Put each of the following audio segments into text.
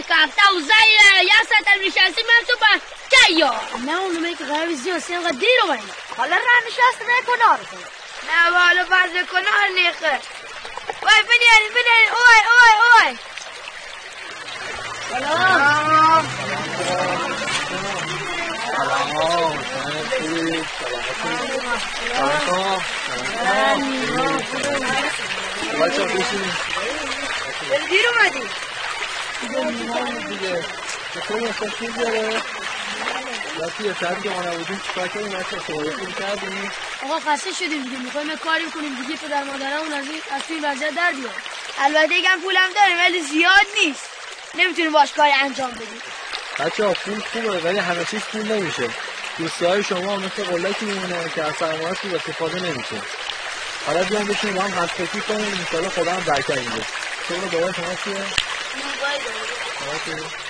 کفته و زیر یا ساعت نشستی من تو با کیا نه اونو می که قرار زیاد سی انقدر دیر رو باید حالا را نشست می کنار نه حالا فرض کنار نیخه وای بنیاری بنیاری اوی اوی اوی سلام دیر اومدی دیگه. چطور احساسی داره. وقتی یه ساعت که ما نبودیم چیکار کردیم بچه صحبت کردیم؟ آقا خسته شدیم دیگه. می‌خوایم کاری کنیم دیگه. پدر مادرمون از این از توی وضعیت در بیاد. البته یکم پولم داریم ولی زیاد نیست. نمی‌تونیم باش کاری انجام بدیم. بچه ها پول خوبه ولی همه چیز پول نمیشه. دوسته های شما مثل قلکی میمونه که از سرمایه خوب استفاده نمیشه. حالا بیان بشین با هم حسفکی کنیم. انشاءالله خدا هم برکت میده. شما بابا شما چیه؟ Friday. Okay.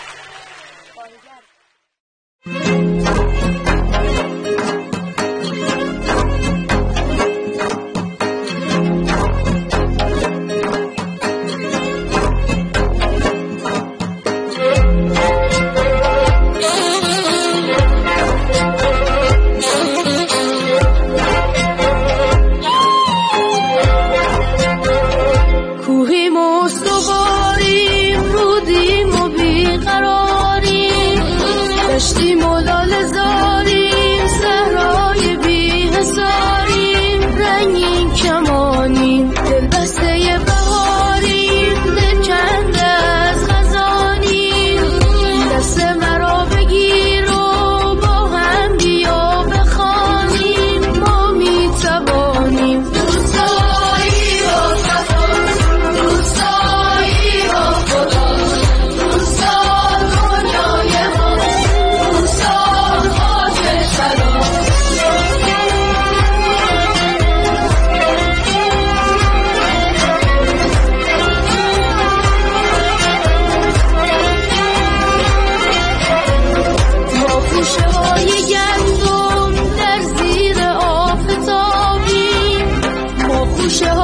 show.